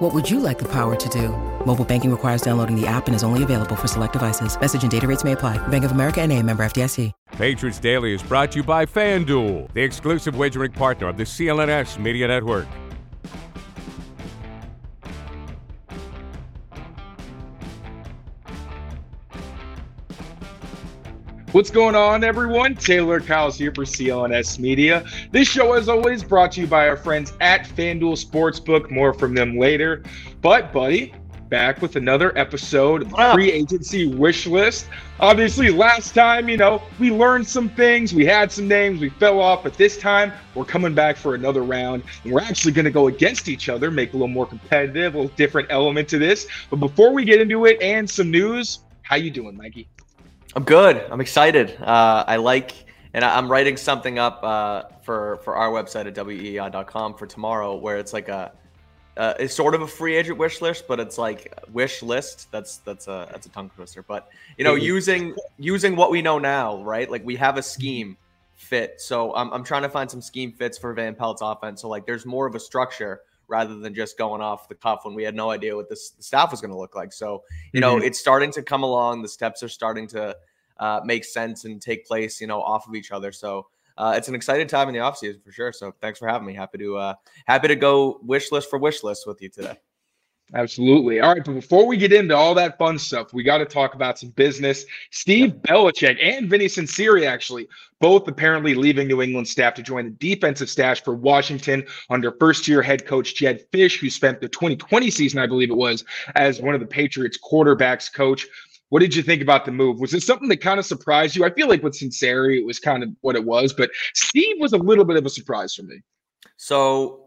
What would you like the power to do? Mobile banking requires downloading the app and is only available for select devices. Message and data rates may apply. Bank of America and a member FDIC. Patriots Daily is brought to you by FanDuel, the exclusive wagering partner of the CLNS Media Network. What's going on, everyone? Taylor Kyles here for CLNS Media. This show, as always, brought to you by our friends at FanDuel Sportsbook. More from them later. But, buddy, back with another episode of the ah. free agency wish list. Obviously, last time, you know, we learned some things, we had some names, we fell off, but this time we're coming back for another round. And we're actually going to go against each other, make a little more competitive, a little different element to this. But before we get into it and some news, how you doing, Mikey? I'm good. I'm excited. Uh, I like, and I'm writing something up uh, for for our website at weei.com for tomorrow, where it's like a, uh, it's sort of a free agent wish list, but it's like wish list. That's that's a that's a tongue twister. But you know, using using what we know now, right? Like we have a scheme fit. So I'm I'm trying to find some scheme fits for Van Pelt's offense. So like, there's more of a structure rather than just going off the cuff when we had no idea what this the staff was going to look like. So, you know, mm-hmm. it's starting to come along. The steps are starting to uh, make sense and take place, you know, off of each other. So uh, it's an exciting time in the offseason for sure. So thanks for having me. Happy to uh, happy to go wish list for wish list with you today. Absolutely. All right, but before we get into all that fun stuff, we got to talk about some business. Steve Belichick and Vinny Sunseri, actually, both apparently leaving New England staff to join the defensive staff for Washington under first-year head coach Jedd Fisch, who spent the 2020 season, I believe it was, as one of the Patriots quarterbacks coach. What did you think about the move? Was it something that kind of surprised you? I feel like with Sunseri, it was kind of what it was, but Steve was a little bit of a surprise for me. So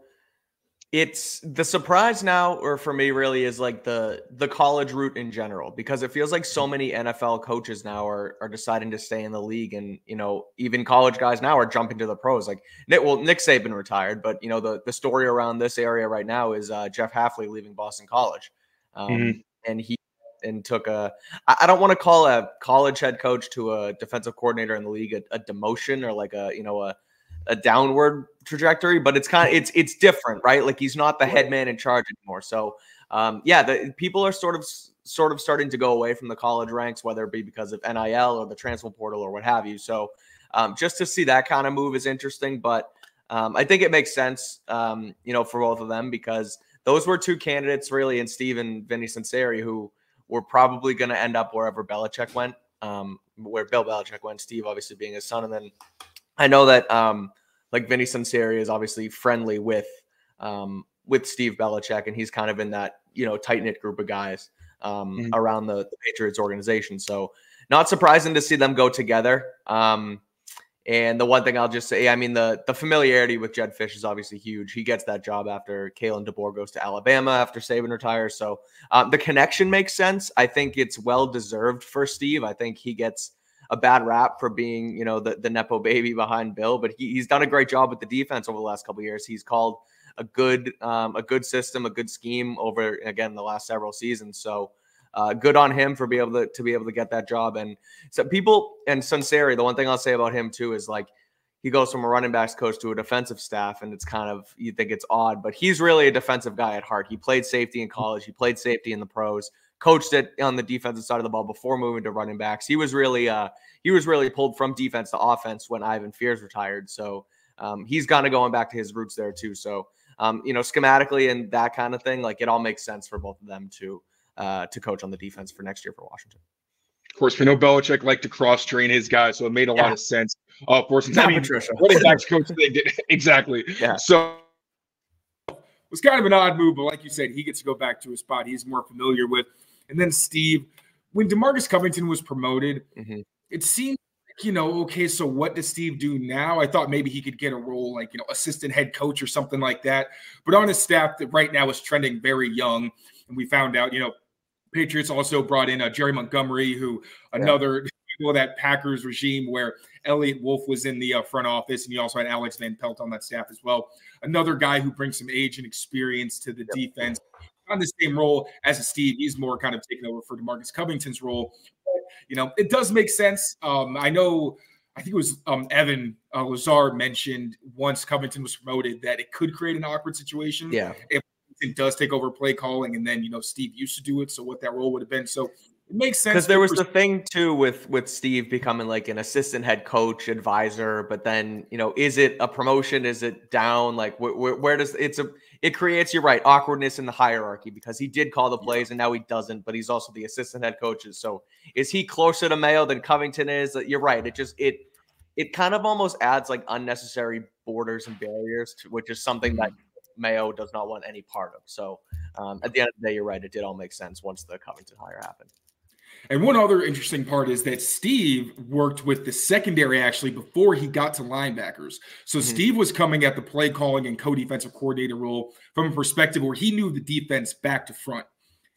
it's the surprise now or for me really is like the the college route in general because it feels like so many NFL coaches now are are deciding to stay in the league and you know even college guys now are jumping to the pros like Nick well Nick Saban retired but you know the the story around this area right now is uh, Jeff Hafley leaving Boston College um, mm-hmm. and he and took a I don't want to call a college head coach to a defensive coordinator in the league a, a demotion or like a you know a a downward trajectory, but it's kind of it's it's different, right? Like he's not the head man in charge anymore. So um, yeah, the people are sort of sort of starting to go away from the college ranks, whether it be because of NIL or the transfer portal or what have you. So um, just to see that kind of move is interesting, but um, I think it makes sense, um, you know, for both of them because those were two candidates really, and Steve and Vinny Sunseri, who were probably going to end up wherever Belichick went, um, where Bill Belichick went. Steve obviously being his son, and then I know that um, like Vinny Sunseri is obviously friendly with um, with Steve Belichick, and he's kind of in that you know tight knit group of guys um, mm-hmm. around the, the, Patriots organization. So not surprising to see them go together. Um, and the one thing I'll just say, I mean, the the familiarity with Jedd Fisch is obviously huge. He gets that job after Kalen DeBoer goes to Alabama after Saban retires. So um, the connection makes sense. I think it's well deserved for Steve. I think he gets a bad rap for being, you know, the, the Nepo baby behind Bill, but he, he's done a great job with the defense over the last couple years. He's called a good um, a good system, a good scheme over again the last several seasons. So uh, good on him for be able to to be able to get that job. And so people and Sunseri, the one thing I'll say about him too is like he goes from a running backs coach to a defensive staff, and it's kind of you think it's odd, but he's really a defensive guy at heart. He played safety in college, he played safety in the pros coached it on the defensive side of the ball before moving to running backs. He was really uh, he was really pulled from defense to offense when Ivan Fears retired. So um, he's kind of going back to his roots there too. So um, you know, schematically and that kind of thing, like it all makes sense for both of them to uh, to coach on the defense for next year for Washington. Of course, we know Belichick liked to cross train his guys, so it made a yeah. lot of sense. Uh, for since I mean, Patricia. running backs coach, they did exactly. Yeah. So it was kind of an odd move, but like you said, he gets to go back to a spot he's more familiar with. And then Steve, when Demarcus Covington was promoted, mm-hmm. it seemed you know, okay, so what does Steve do now? I thought maybe he could get a role like, you know, assistant head coach or something like that. But on his staff that right now is trending very young. And we found out, you know, Patriots also brought in uh, Jerry Montgomery, who another typical of that Packers regime where Eliot Wolf was in the uh, front office, and you also had Alex Van Pelt on that staff as well. Another guy who brings some age and experience to the yep. defense. On the same role as Steve, he's more kind of taking over for Demarcus Covington's role. But, you know, it does make sense. Um, I know I think it was um, Evan uh, Lazar mentioned once Covington was promoted that it could create an awkward situation. Yeah. If it does take over play calling, and then you know Steve used to do it, so what that role would have been. So it makes sense because there was the thing too with with Steve becoming like an assistant head coach, advisor, but then you know, is it a promotion? Is it down? Like wh- wh- where does it's a it creates you're right awkwardness in the hierarchy because he did call the plays and now he doesn't, but he's also the assistant head coaches. So is he closer to Mayo than Covington is? You're right. It just it it kind of almost adds like unnecessary borders and barriers, to, which is something that mm-hmm. Mayo does not want any part of. So um, at the end of the day, you're right. It did all make sense once the Covington hire happened. And one other interesting part is that Steve worked with the secondary actually before he got to linebackers. So mm-hmm. Steve was coming at the play calling and co-defensive coordinator role from a perspective where he knew the defense back to front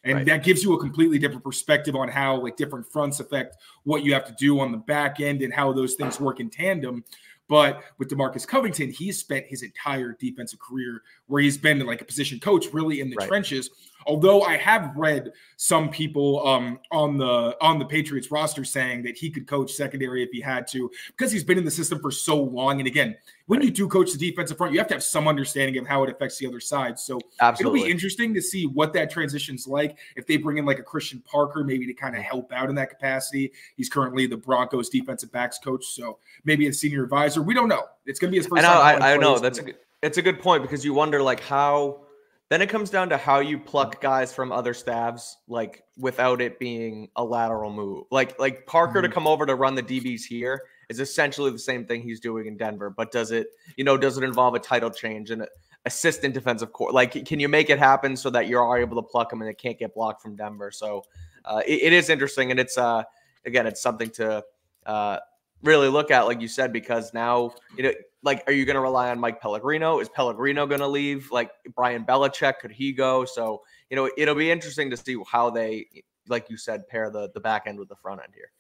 and right. that gives you a completely different perspective on how like different fronts affect what you have to do on the back end and how those things work in tandem but with Demarcus Covington, he's spent his entire defensive career where he's been like a position coach, really in the right. trenches. Although I have read some people um, on the on the Patriots roster saying that he could coach secondary if he had to, because he's been in the system for so long. And again, when you do coach the defensive front, you have to have some understanding of how it affects the other side. So Absolutely. it'll be interesting to see what that transition's like. If they bring in like a Christian Parker, maybe to kind of help out in that capacity. He's currently the Broncos defensive backs coach, so maybe a senior advisor. We don't know. It's going to be his first. I know. I, I know that's a good, it's a good point because you wonder like how. Then it comes down to how you pluck guys from other staffs, like without it being a lateral move. Like like Parker mm-hmm. to come over to run the DBs here is essentially the same thing he's doing in Denver. But does it, you know, does it involve a title change and assistant defensive core? Like, can you make it happen so that you are able to pluck him and it can't get blocked from Denver? So uh, it, it is interesting, and it's uh, again, it's something to uh, really look at, like you said, because now you know. Like, are you going to rely on Mike Pellegrino? Is Pellegrino going to leave? Like Brian Belichick, could he go? So, you know, it'll be interesting to see how they, like you said, pair the the back end with the front end here.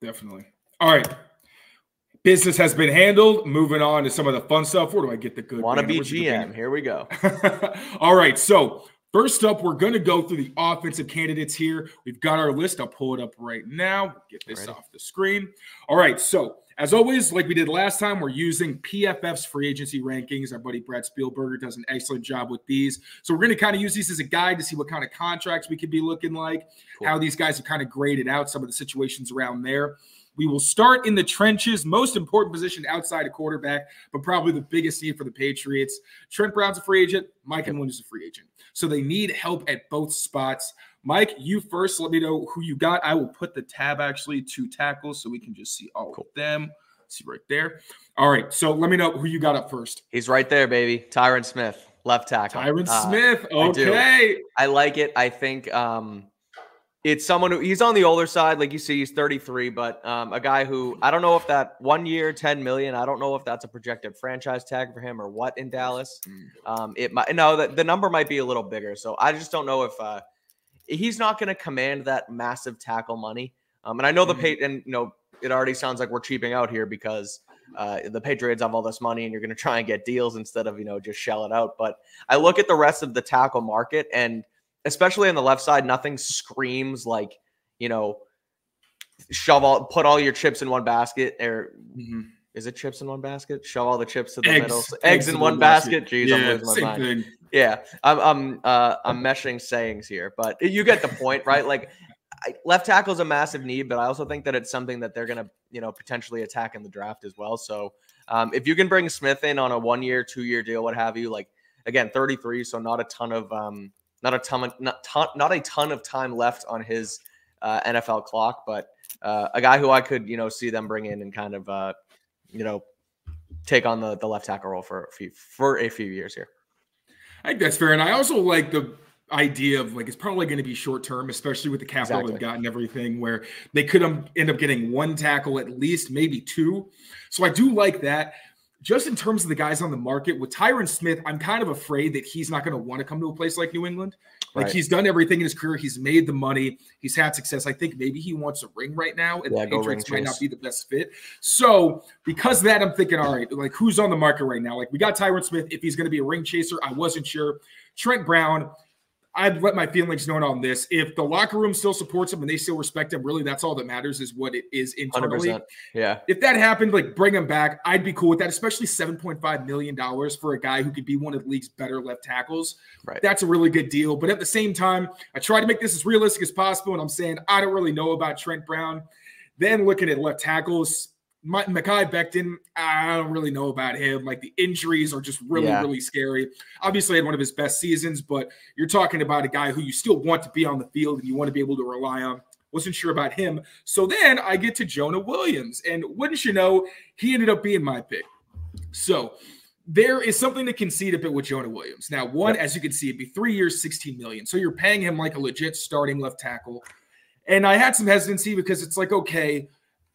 Definitely. All right business has been handled. Moving on to some of the fun stuff. Where do I get the good? Want to be GM? Here we go. All right. So first up, we're going to go through the offensive candidates here. We've got our list. I'll pull it up right now. Get this Ready. off the screen. All right. So as always, like we did last time, we're using PFF's free agency rankings. Our buddy Brad Spielberger does an excellent job with these. So we're going to kind of use these as a guide to see what kind of contracts we could be looking like, cool. how these guys are kind of graded out, some of the situations around there. We will start in the trenches, most important position outside of quarterback, but probably the biggest need for the Patriots. Trent Brown's a free agent. Mike Onwenu is a free agent. So they need help at both spots. Mike, you first. Let me know who you got. I will put the tab actually to tackles so we can just see all cool. of them. See right there. All right. So let me know who you got up first. He's right there, baby. Tyron Smith, left tackle. Tyron uh, Smith. Okay. I, I, like it. I think um, it's someone who he's on the older side, like you see, he's 33, but um, a guy who I don't know if that one year, 10 million, I don't know if that's a projected franchise tag for him or what in Dallas. Mm. Um, it might no, the, the number might be a little bigger. So I just don't know if uh, he's not going to command that massive tackle money. Um, and I know the pay, mm-hmm. and you know, it already sounds like we're cheaping out here because uh, the Patriots have all this money and you're going to try and get deals instead of, you know, just shell it out. But I look at the rest of the tackle market and especially on the left side, nothing screams like, you know, shove all, put all your chips in one basket or mm-hmm. is it chips in one basket? Shove all the chips to the eggs, middle. Eggs, eggs in one basket. basket. Jeez, yeah, I'm losing my mind. Thing. Yeah, I'm, I'm, uh, I'm meshing sayings here, but you get the point, right? Like, I, left tackle is a massive need, but I also think that it's something that they're going to, you know, potentially attack in the draft as well. So, um, if you can bring Smith in on a one year, two year deal, what have you, like again, 33, so not a ton of, um, not a ton, not ton, not a ton of time left on his uh, NFL clock, but uh, a guy who I could, you know, see them bring in and kind of, uh, you know, take on the the left tackle role for a few for a few years here. I think that's fair, and I also like the idea of like it's probably going to be short term, especially with the capital exactly. they've got and everything, where they could um, end up getting one tackle at least, maybe two. So I do like that just in terms of the guys on the market with Tyron Smith, I'm kind of afraid that he's not going to want to come to a place like New England. Like Right. he's done everything in his career. He's made the money. He's had success. I think maybe he wants a ring right now, and Yeah, the Patriots might not be the best fit. So because of that, I'm thinking, all right, like who's on the market right now? Like we got Tyron Smith. If he's going to be a ring chaser, I wasn't sure. Trent Brown. I'd let my feelings known on this. If the locker room still supports him and they still respect him, really, that's all that matters is what it is internally. percent. Yeah. If that happened, like bring him back, I'd be cool with that, especially $7.5 million for a guy who could be one of the league's better left tackles. Right. That's a really good deal. But at the same time, I try to make this as realistic as possible. And I'm saying I don't really know about Trent Brown. Then looking at left tackles, my, Mekhi Becton, I don't really know about him. Like the injuries are just really, Yeah. really scary. Obviously, had one of his best seasons, but you're talking about a guy who you still want to be on the field and you want to be able to rely on. Wasn't sure about him. So then I get to Jonah Williams. And wouldn't you know, he ended up being my pick. So there is something to concede a bit with Jonah Williams. Now, one, as you can see, it'd be three years, 16 million. So you're paying him like a legit starting left tackle. And I had some hesitancy because it's like, okay,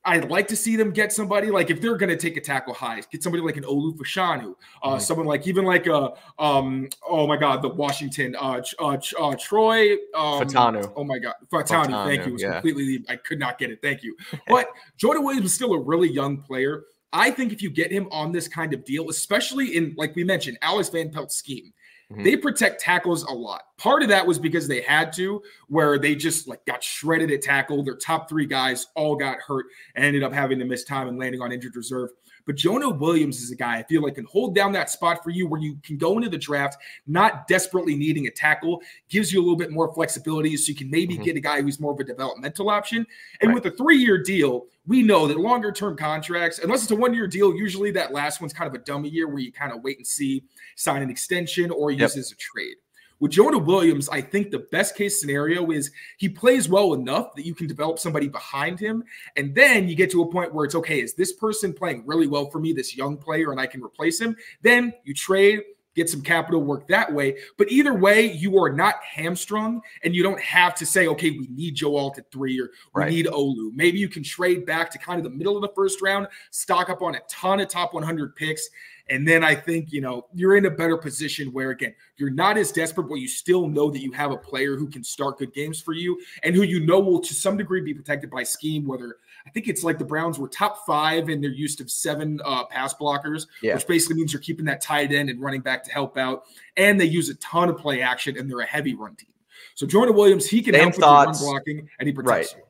I'd like to see them get somebody like if they're going to take a tackle high, get somebody like an Olu Fashanu, uh, Mhm. someone like even like a um oh my god the Washington uh, uh, uh Troy um, Fautanu. oh my god Fautanu, thank you it was yeah. completely I could not get it thank you but Jordan Williams is still a really young player I think if you get him on this kind of deal especially in like we mentioned Alex Van Pelt's scheme Mhm. they protect tackles a lot. Part of that was because they had to, where they just like got shredded at tackle. Their top three guys all got hurt and ended up having to miss time and landing on injured reserve. But Jonah Williams is a guy I feel like can hold down that spot for you where you can go into the draft not desperately needing a tackle, gives you a little bit more flexibility so you can maybe Mhm. get a guy who's more of a developmental option. And Right. with a three year deal, we know that longer term contracts, unless it's a one year deal, usually that last one's kind of a dummy year where you kind of wait and see, sign an extension, or use Yep. as a trade. With Jonah Williams, I think the best case scenario is he plays well enough that you can develop somebody behind him. And then you get to a point where it's okay, is this person playing really well for me, this young player, and I can replace him? Then you trade, get some capital work that way. But either way, you are not hamstrung and you don't have to say, okay, we need Joe Alt at three or we Right. need Olu. Maybe you can trade back to kind of the middle of the first round, stock up on a ton of top 100 picks. And then I think, you know, you're in a better position where, again, you're not as desperate, but you still know that you have a player who can start good games for you and who you know will to some degree be protected by scheme, whether I think it's like the Browns were top five in their use of seven uh, pass blockers, Yeah. which basically means you're keeping that tight end and running back to help out. And they use a ton of play action and they're a heavy run team. So Jordan Williams, he can Same help thoughts. with the run blocking and he protects Right. you.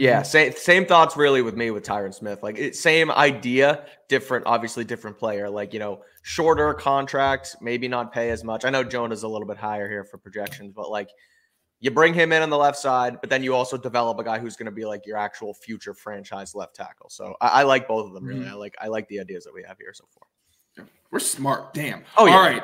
Yeah, same same thoughts really with me with Tyron Smith. Like it, same idea, different, obviously different player. Like you know, shorter contract, maybe not pay as much. I know Jonah's a little bit higher here for projections, but like you bring him in on the left side, but then you also develop a guy who's going to be like your actual future franchise left tackle. So I, I like both of them really. Mhm. I like I like the ideas that we have here so far. We're smart. Damn. Oh, yeah. All right.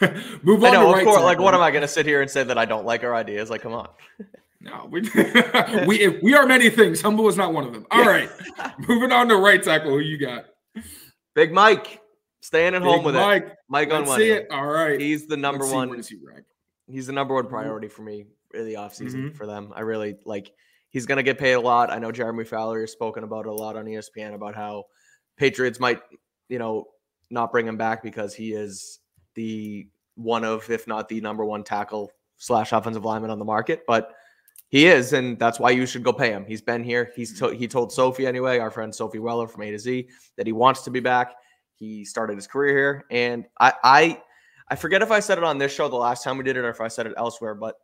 Move on I know, to of right course. Like, what am I going to sit here and say that I don't like our ideas? Like, come on. No, we we we are many things. Humble is not one of them. All right, moving on to right tackle. Who you got? Big Mike, staying at home Big with it. Mike. Mike on Let's one. see it. All right. He's the number Let's one. Where does he he's the number one Mhm. priority for me in the offseason Mhm. for them. I really like he's gonna get paid a lot. I know Jeremy Fowler has spoken about it a lot on ESPN about how Patriots might, you know, not bring him back because he is the one of, if not the number one tackle slash offensive lineman on the market. But he is, and that's why you should go pay him. He's been here. He's to, he told Sophie anyway, our friend Sophie Weller from A to Z, that he wants to be back. He started his career here, and I I I forget if I said it on this show the last time we did it or if I said it elsewhere, but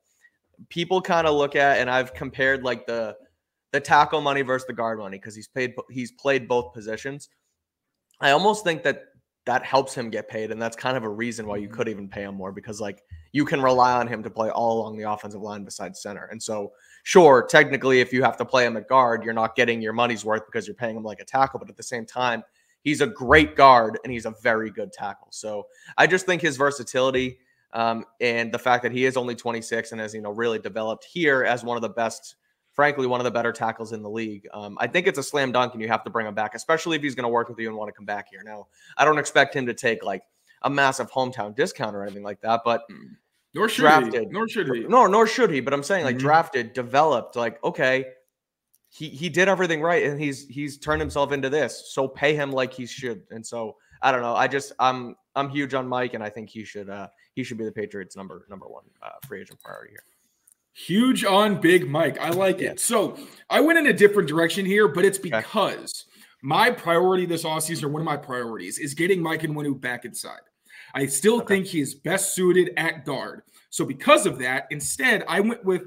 people kind of look at and I've compared like the the tackle money versus the guard money because he's paid he's played both positions. I almost think that that helps him get paid, and that's kind of a reason why you could even pay him more because like you can rely on him to play all along the offensive line besides center. And so, sure, technically, if you have to play him at guard, you're not getting your money's worth because you're paying him like a tackle. But at the same time, he's a great guard and he's a very good tackle. So I just think his versatility um, and the fact that he is only 26 and has you know really developed here as one of the best, frankly, one of the better tackles in the league. Um, I think it's a slam dunk, and you have to bring him back, especially if he's going to work with you and want to come back here. Now, I don't expect him to take like a massive hometown discount or anything like that, but Nor should Drafted. he. Nor should he. no, nor should he. But I'm saying like Mhm. drafted, developed, like okay, he he did everything right, and he's he's turned himself into this. So pay him like he should. And so I don't know. I just I'm I'm huge on Mike, and I think he should uh he should be the Patriots' number number one uh, free agent priority here. Huge on Big Mike. I like Yeah. it. So I went in a different direction here, but it's because my priority this offseason, or one of my priorities, is getting Mike Onwenu back inside. I still Okay. think he is best suited at guard. So because of that, instead, I went with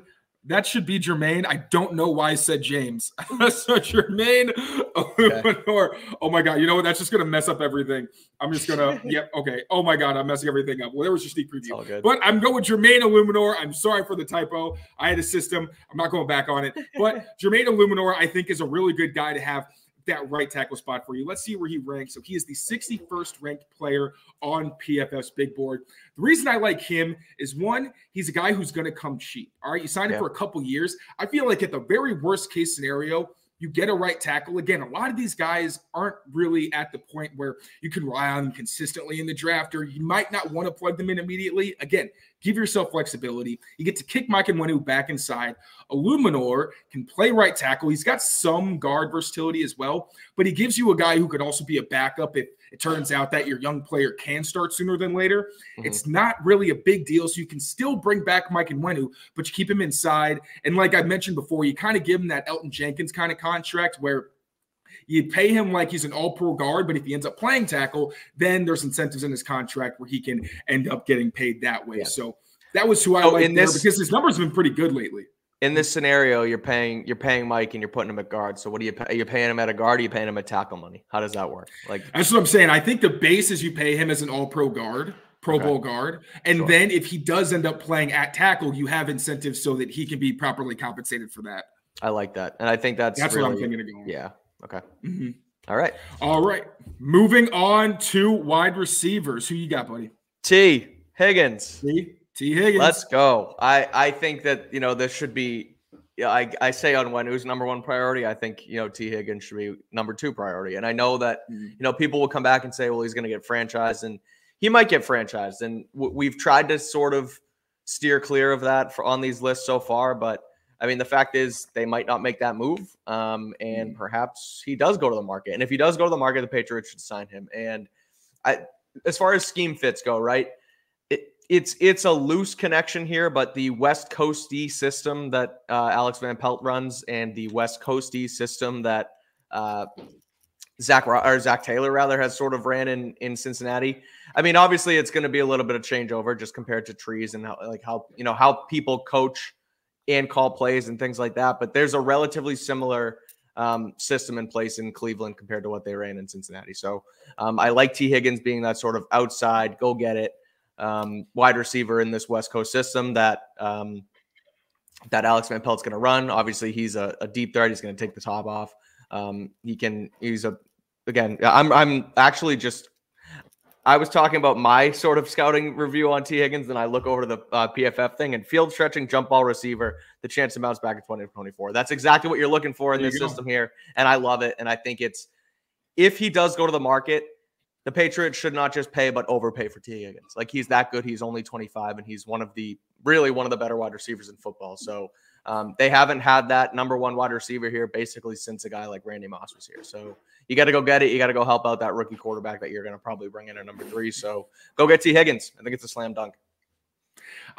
that should be Jermaine. I don't know why I said James. so Jermaine Eluemunor. Oh my God. You know what? That's just going to mess up everything. I'm just going to, yep. Okay. Oh my God. I'm messing everything up. Well, there was your sneak preview. all good. But I'm going with Jermaine Eluemunor. I'm sorry for the typo. I had a system. I'm not going back on it. But Jermaine Eluemunor, I think, is a really good guy to have that right tackle spot for you. Let's see where he ranks. So he is the 61st ranked player on PFF's big board. The reason I like him is one, he's a guy who's going to come cheap. All right, you sign him for a couple years. I feel like at the very worst case scenario, you get a right tackle. Again, a lot of these guys aren't really at the point where you can rely on them consistently in the draft, or you might not want to plug them in immediately. Again, give yourself flexibility. You get to kick Mike Onwenu back inside. Eluemunor can play right tackle. He's got some guard versatility as well, but he gives you a guy who could also be a backup if it turns out that your young player can start sooner than later. Mhm. It's not really a big deal. So you can still bring back Mike Onwenu, but you keep him inside. And like I mentioned before, you kind of give him that Elgton Jenkins kind of contract where you pay him like he's an all pro guard, but if he ends up playing tackle, then there's incentives in his contract where he can end up getting paid that way. Yeah. So that was who I like in this- because his numbers have been pretty good lately. In this scenario, you're paying you're paying Mike and you're putting him at guard. So what do you pay? You're paying him at a guard. Or you paying him at tackle money? How does that work? Like That's what I'm saying. I think the base is you pay him as an all pro guard, Pro Okay. Bowl guard. And Sure. then if he does end up playing at tackle, you have incentives so that he can be properly compensated for that. I like that, and I think that's That's really, what I'm thinking of going. Yeah. Okay. Mhm. All right. All right. Moving on to wide receivers. Who you got, buddy? Tee Higgins. T. Tee Higgins. Let's go. I I think that you know this should be. Yeah, I, I say on when who's number one priority. I think you know Tee Higgins should be number two priority. And I know that Mhm. you know people will come back and say, well, he's going to get franchised, and he might get franchised. And w- we've tried to sort of steer clear of that for on these lists so far. But I mean, the fact is they might not make that move, um, and perhaps he does go to the market. And if he does go to the market, the Patriots should sign him. And I, as far as scheme fits go, right? it, it's it's a loose connection here, but the West Coasty system that uh, Alex Van Pelt runs and the West Coasty system that uh, Zac or Zac Taylor rather has sort of ran in in Cincinnati. I mean, obviously, it's going to be a little bit of changeover just compared to trees and how like how you know how people coach and call plays and things like that. But there's a relatively similar um, system in place in Cleveland compared to what they ran in Cincinnati. So um, I like T Higgins being that sort of outside, go get it um, wide receiver in this West Coast system that um, that Alex Van Pelt's going to run. Obviously, he's a, a deep threat. He's going to take the top off. Um, he can. He's a again. I'm I'm actually just. I was talking about my sort of scouting review on Tee Higgins, then I look over to the uh, PFF thing and field stretching jump ball receiver, the chance to bounce back in 2024. That's exactly what you're looking for in There this system here, and I love it. And I think it's if he does go to the market, the Patriots should not just pay but overpay for Tee Higgins. Like he's that good. He's only 25 and he's one of the really one of the better wide receivers in football. So um, they haven't had that number one wide receiver here basically since a guy like Randy Moss was here. So you got to go get it. You got to go help out that rookie quarterback that you're going to probably bring in at number three. So go get Tee Higgins. I think it's a slam dunk.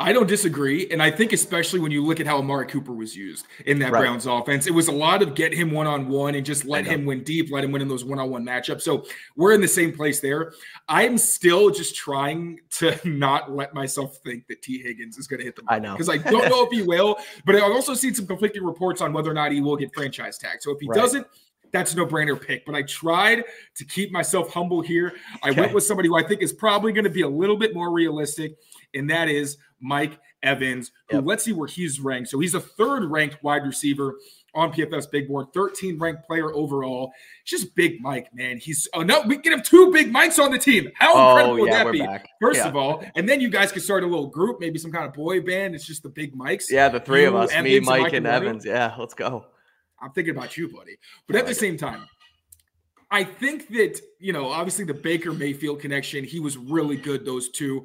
I don't disagree. And I think, especially when you look at how Amari Cooper was used in that Right. Browns offense, it was a lot of get him one on one and just let him win deep, let him win in those one on one matchups. So we're in the same place there. I'm still just trying to not let myself think that Tee Higgins is going to hit the I know. because I don't know if he will, but I've also seen some conflicting reports on whether or not he will get franchise tag. So if he Right. doesn't, that's a no-brainer pick. But I tried to keep myself humble here. I Okay. went with somebody who I think is probably going to be a little bit more realistic, and that is Mike Evans, who Yep. let's see where he's ranked. So he's a third ranked wide receiver on PFF's big board, 13 ranked player overall. It's just Big Mike, man. He's oh no, we can have two Big Mikes on the team. How oh, incredible Oh would yeah, that be? back. First Yeah. of all, and then you guys could start a little group, maybe some kind of boy band. It's just the Big Mikes. Yeah, the three of us, me, Evans, Mike, Mike and and Evans. Yeah, let's go. I'm thinking about you, buddy. But at the same time, I think that, you know, obviously the Baker Mayfield connection, he was really good, those two.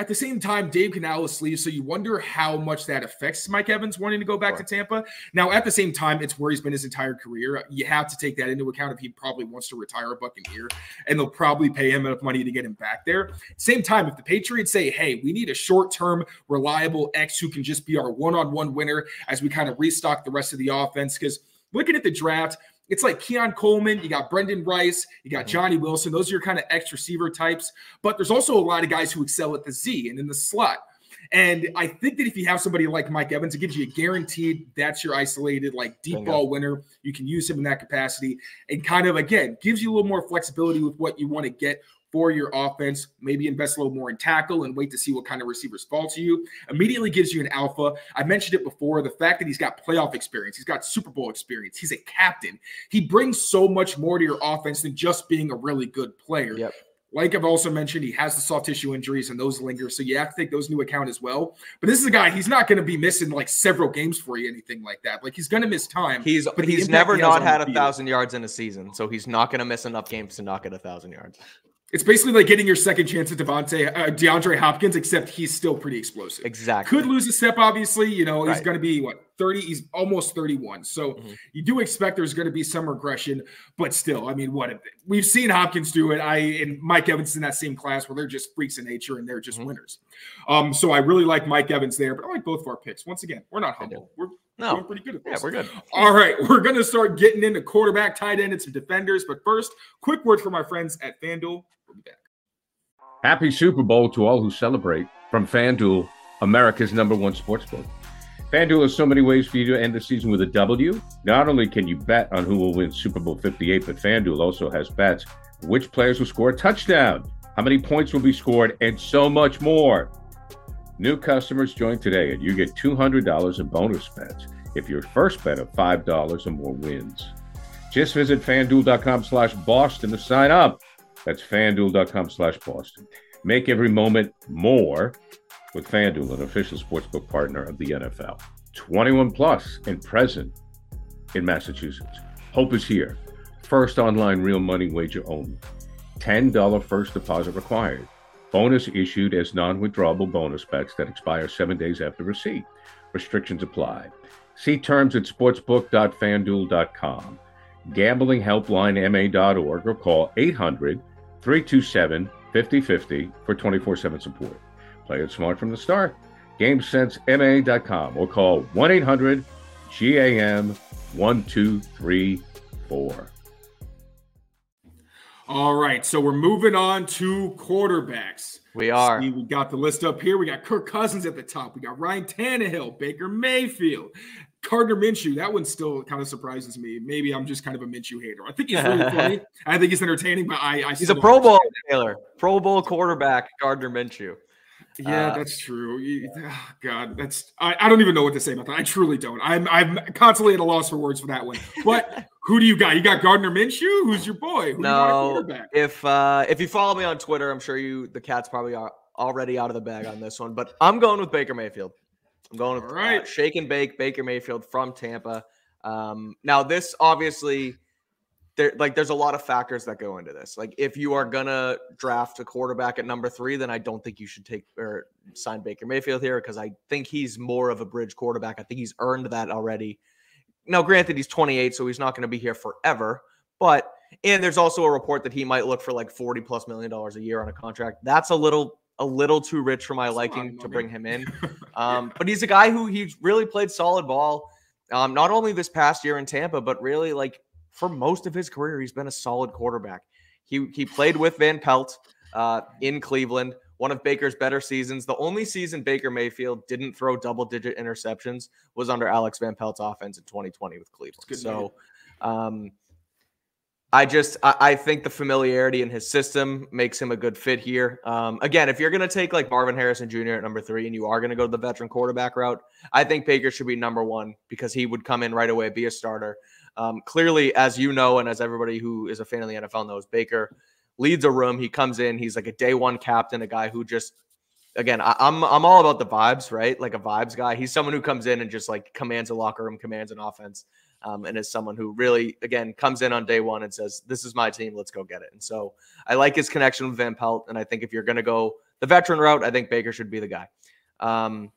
At the same time, Dave Canales leaves, so you wonder how much that affects Mike Evans wanting to go back Sure. to Tampa. Now, at the same time, it's where he's been his entire career. You have to take that into account if he probably wants to retire a Buccaneer, and they'll probably pay him enough money to get him back there. Same time, if the Patriots say, "Hey, we need a short-term, reliable X who can just be our one-on-one winner as we kind of restock the rest of the offense," because looking at the draft. It's like Keon Coleman, you got Brenden Rice, you got Mhm. Johnny Wilson. Those are your kind of X receiver types. But there's also a lot of guys who excel at the Z and in the slot. And I think that if you have somebody like Mike Evans, it gives you a guaranteed that's your isolated, like deep Bingo. ball winner. You can use him in that capacity and kind of, again, gives you a little more flexibility with what you want to get for your offense. Maybe invest a little more in tackle and wait to see what kind of receivers fall to you. Immediately gives you an alpha. I mentioned it before the fact that he's got playoff experience, he's got Super Bowl experience, he's a captain. He brings so much more to your offense than just being a really good player. Yep. Like I've also mentioned, he has the soft tissue injuries and those linger. So you have to take those into account as well. But this is a guy, he's not going to be missing like several games for you, anything like that. Like he's going to miss time. He's But he's never he not had a thousand yards in a season, so he's not going to miss enough games to not get a thousand yards. It's basically like getting your second chance at Devontae, uh, DeAndre Hopkins, except he's still pretty explosive. Exactly. Could lose a step, obviously. You know, he's Right. going to be what 30, he's almost 31. So Mhm. you do expect there's going to be some regression, but still, I mean, what we've seen Hopkins do it. I and Mike Evans in that same class where they're just freaks in nature and they're just Mhm. winners. Um, so I really like Mike Evans there, but I like both of our picks. Once again, we're not humble. We're No. doing pretty good at Yeah, we're good. All right, we're going to start getting into quarterback, tight end, and some defenders. But first, quick word from my friends at FanDuel. We'll be back. Happy Super Bowl to all who celebrate from FanDuel, America's number one sportsbook. FanDuel has so many ways for you to end the season with a W. Not only can you bet on who will win Super Bowl 58, but FanDuel also has bets which players will score a touchdown, how many points will be scored, and so much more. New customers join today and you get $200 in bonus bets if your first bet of $5 or more wins. Just visit fanduel.com slash Boston to sign up. That's fanduel.com slash Boston. Make every moment more with FanDuel, an official sportsbook partner of the NFL. 21 plus and present in Massachusetts. Hope is here. First online real money wager only. $10 first deposit required. Bonus issued as non withdrawable bonus bets that expire seven days after receipt. Restrictions apply. See terms at sportsbook.fanduel.com. gamblinghelplinema.org or call 800 327 5050 for 24 7 support. Play it smart from the start. GameSenseMA.com or call 1 800 GAM 1234. All right, so we're moving on to quarterbacks. We are. See, we got the list up here. We got Kirk Cousins at the top. We got Ryan Tannehill, Baker Mayfield, Gardner Minshew. That one still kind of surprises me. Maybe I'm just kind of a Minshew hater. I think he's really funny. I think he's entertaining, but I, I He's a Pro Bowl Taylor, Pro Bowl quarterback, Gardner Minshew. Yeah, Uh, that's true. Oh, God, that's I, I don't even know what to say about that. I truly don't. I'm I'm constantly at a loss for words for that one. But who do you got? You got Gardner Minshew? Who's your boy? Who No, quarterback? if uh, if you follow me on Twitter, I'm sure you the cats probably are already out of the bag on this one, but I'm going with Baker Mayfield. I'm going with right. uh, shake and bake Baker Mayfield from Tampa. Um, now this obviously there like there's a lot of factors that go into this. Like if you are gonna draft a quarterback at number three, then I don't think you should take or sign Baker Mayfield here because I think he's more of a bridge quarterback. I think he's earned that already. Now, granted, he's 28, so he's not going to be here forever. But and there's also a report that he might look for like 40 plus million dollars a year on a contract. That's a little a little too rich for my That's liking to bring him in. Um, But he's a guy who he's really played solid ball. Um, not only this past year in Tampa, but really like for most of his career, he's been a solid quarterback. He he played with Van Pelt uh, in Cleveland, one of Baker's better seasons. The only season Baker Mayfield didn't throw double digit interceptions was under Alex Van Pelt's offense in 2020 with Cleveland. So um, I just I, think the familiarity in his system makes him a good fit here. Um, again, if you're gonna take like Marvin Harrison Jr. at number three and you are gonna go to the veteran quarterback route, I think Baker should be number one because he would come in right away, be a starter. Um, clearly, as you know, and as everybody who is a fan of the NFL knows, Baker leads a room. He comes in, he's like a day one captain, a guy who just again, I, I'm I'm all about the vibes, right? Like a vibes guy. He's someone who comes in and just like commands a locker room, commands an offense, um, and is someone who really, again, comes in on day one and says, "This is my team. Let's go get it." And so I like his connection with Van Pelt, and I think if you're going to go the veteran route, I think Baker should be the guy. Um,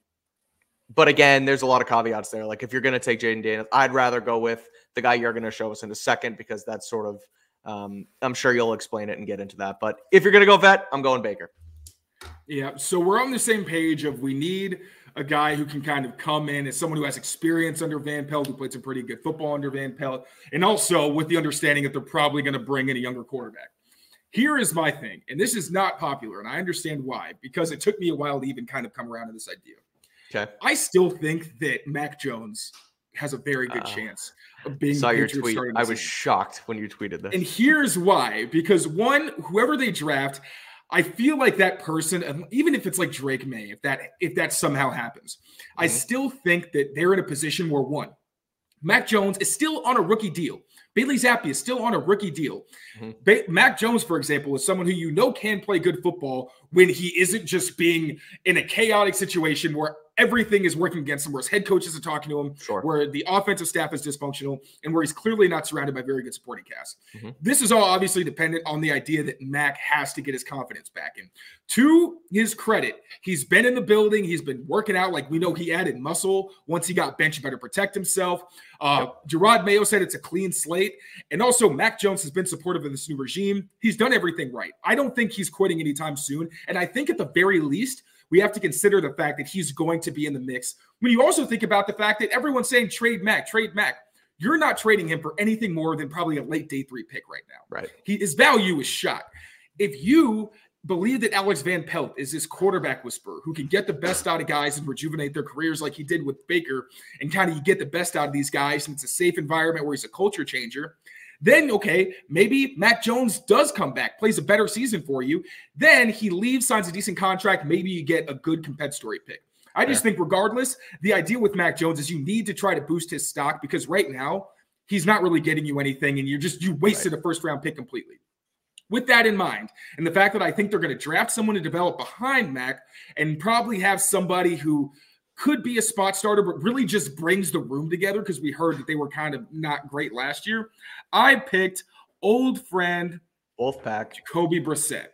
but again, there's a lot of caveats there. Like if you're going to take Jayden Daniels, I'd rather go with the guy you're going to show us in a second because that's sort of, um, I'm sure you'll explain it and get into that. But if you're going to go vet, I'm going Baker. Yeah. So we're on the same page of we need a guy who can kind of come in as someone who has experience under Van Pelt, who played some pretty good football under Van Pelt, and also with the understanding that they're probably going to bring in a younger quarterback. Here is my thing, and this is not popular, and I understand why, because it took me a while to even kind of come around to this idea. Okay. I still think that Mac Jones has a very good uh, chance of being. Saw your tweet. I was shocked when you tweeted this. And here's why: because one, whoever they draft, I feel like that person, even if it's like Drake Maye, if that if that somehow happens, mm-hmm. I still think that they're in a position where one, Mac Jones is still on a rookie deal. Bailey Zappe is still on a rookie deal. Mm-hmm. Ba- Mac Jones, for example, is someone who you know can play good football when he isn't just being in a chaotic situation where everything is working against him, where his head coaches are talking to him, sure. where the offensive staff is dysfunctional, and where he's clearly not surrounded by very good supporting cast. Mm-hmm. This is all obviously dependent on the idea that Mac has to get his confidence back in. To his credit, he's been in the building, he's been working out. Like we know he added muscle once he got benched, better protect himself. Uh, yep. Jerod Mayo said it's a clean slate. And also, Mac Jones has been supportive of this new regime. He's done everything right. I don't think he's quitting anytime soon. And I think at the very least, we have to consider the fact that he's going to be in the mix. When you also think about the fact that everyone's saying trade Mac, trade Mac, you're not trading him for anything more than probably a late day three pick right now. Right. He, his value is shot. If you believe that Alex Van Pelt is this quarterback whisperer who can get the best out of guys and rejuvenate their careers like he did with Baker, and kind of you get the best out of these guys, and it's a safe environment where he's a culture changer then, okay, maybe Mac Jones does come back, plays a better season for you. Then he leaves, signs a decent contract. Maybe you get a good compensatory pick. I just yeah. think, regardless, the idea with Mac Jones is you need to try to boost his stock because right now he's not really getting you anything, and you're just you wasted right. a first round pick completely. With that in mind, and the fact that I think they're going to draft someone to develop behind Mac and probably have somebody who could be a spot starter, but really just brings the room together because we heard that they were kind of not great last year. I picked old friend Wolfpack Jacoby Brissett.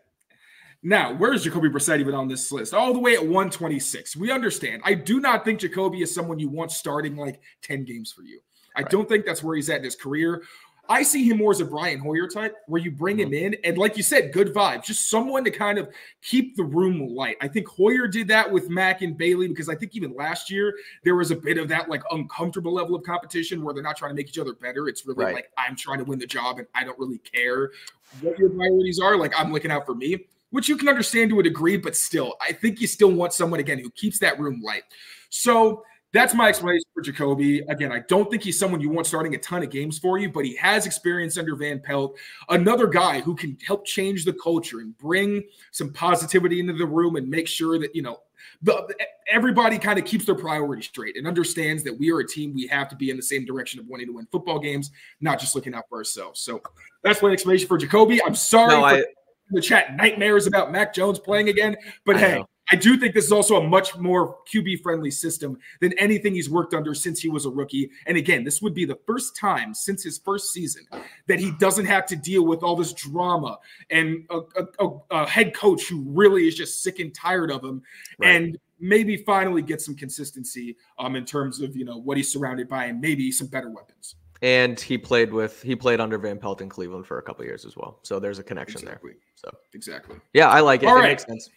Now, where's Jacoby Brissett even on this list? All the way at 126. We understand. I do not think Jacoby is someone you want starting like 10 games for you. I right. don't think that's where he's at in his career. I see him more as a Brian Hoyer type, where you bring mm-hmm. him in and, like you said, good vibes, just someone to kind of keep the room light. I think Hoyer did that with Mac and Bailey because I think even last year there was a bit of that like uncomfortable level of competition where they're not trying to make each other better. It's really right. like I'm trying to win the job and I don't really care what your priorities are. Like I'm looking out for me, which you can understand to a degree, but still, I think you still want someone again who keeps that room light. So that's my explanation for Jacoby. Again, I don't think he's someone you want starting a ton of games for you, but he has experience under Van Pelt. Another guy who can help change the culture and bring some positivity into the room and make sure that, you know, the, everybody kind of keeps their priorities straight and understands that we are a team. We have to be in the same direction of wanting to win football games, not just looking out for ourselves. So that's my explanation for Jacoby. I'm sorry no, I, the chat nightmares about Mac Jones playing again, but I hey, know. I do think this is also a much more QB friendly system than anything he's worked under since he was a rookie. And again, this would be the first time since his first season that he doesn't have to deal with all this drama and a, a, a head coach who really is just sick and tired of him. Right. And maybe finally get some consistency um, in terms of you know what he's surrounded by and maybe some better weapons. And he played with he played under Van Pelt in Cleveland for a couple years as well. So there's a connection exactly. there. So exactly. Yeah, I like it. All it right. makes sense.